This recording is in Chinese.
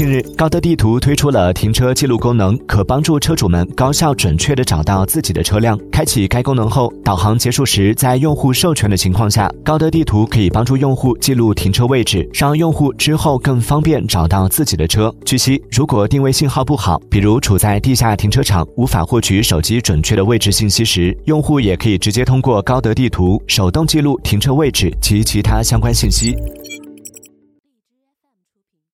近日，高德地图推出了停车记录功能，可帮助车主们高效准确地找到自己的车辆。开启该功能后，导航结束时，在用户授权的情况下，高德地图可以帮助用户记录停车位置，让用户之后更方便找到自己的车。据悉，如果定位信号不好，比如处在地下停车场无法获取手机准确的位置信息时，用户也可以直接通过高德地图手动记录停车位置及其他相关信息。